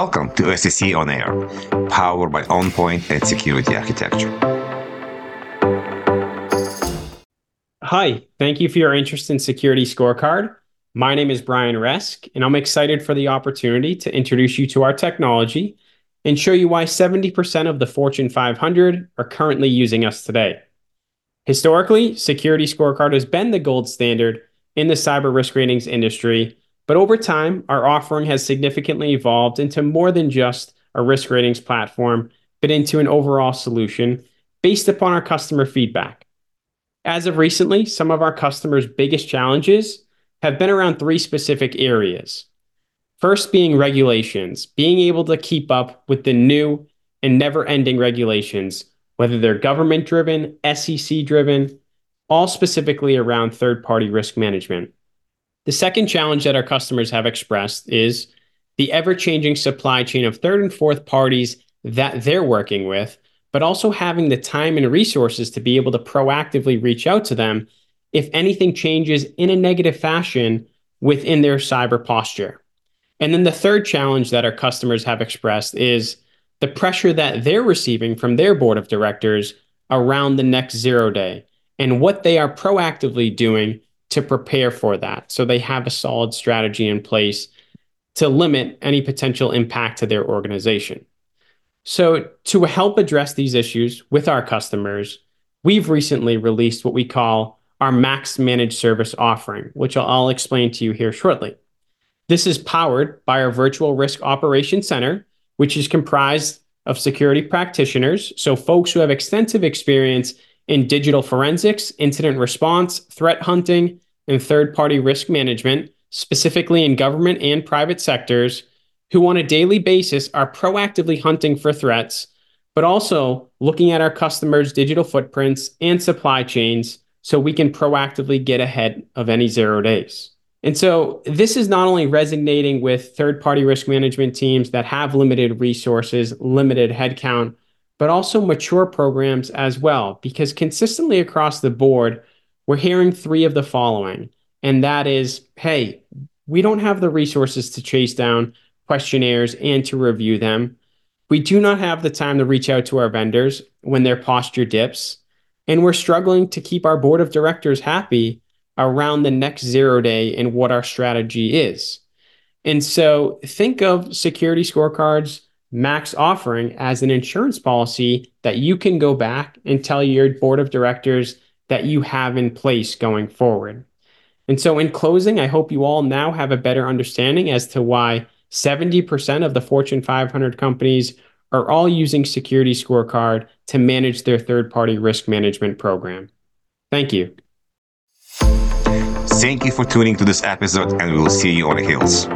Welcome to SEC On Air, powered by OnPoint and Security Architecture. Hi, thank you for your interest in Security Scorecard. My name is Brian Resk, and I'm excited for the opportunity to introduce you to our technology and show you why 70% of the Fortune 500 are currently using us today. Historically, Security Scorecard has been the gold standard in the cyber risk ratings industry but over time, our offering has significantly evolved into more than just a risk ratings platform, but into an overall solution based upon our customer feedback. As of recently, some of our customers' biggest challenges have been around three specific areas. First being regulations, being able to keep up with the new and never ending regulations, whether they're government driven, SEC driven, all specifically around third party risk management. The second challenge that our customers have expressed is the ever-changing supply chain of third and fourth parties that they're working with, but also having the time and resources to be able to proactively reach out to them if anything changes in a negative fashion within their cyber posture. And then the third challenge that our customers have expressed is the pressure that they're receiving from their board of directors around the next zero day and what they are proactively doing to prepare for that. So they have a solid strategy in place to limit any potential impact to their organization. So, to help address these issues with our customers, we've recently released what we call our Max Managed Service offering, which I'll explain to you here shortly. This is powered by our Virtual Risk Operations Center, which is comprised of security practitioners, so folks who have extensive experience in digital forensics, incident response, threat hunting, and third party risk management, specifically in government and private sectors, who on a daily basis are proactively hunting for threats, but also looking at our customers' digital footprints and supply chains so we can proactively get ahead of any zero days. And so this is not only resonating with third party risk management teams that have limited resources, limited headcount, but also mature programs as well, because consistently across the board, we're hearing three of the following. And that is hey, we don't have the resources to chase down questionnaires and to review them. We do not have the time to reach out to our vendors when their posture dips. And we're struggling to keep our board of directors happy around the next zero day and what our strategy is. And so think of security scorecards max offering as an insurance policy that you can go back and tell your board of directors that you have in place going forward. And so, in closing, I hope you all now have a better understanding as to why 70% of the Fortune 500 companies are all using Security Scorecard to manage their third party risk management program. Thank you. Thank you for tuning to this episode, and we will see you on the hills.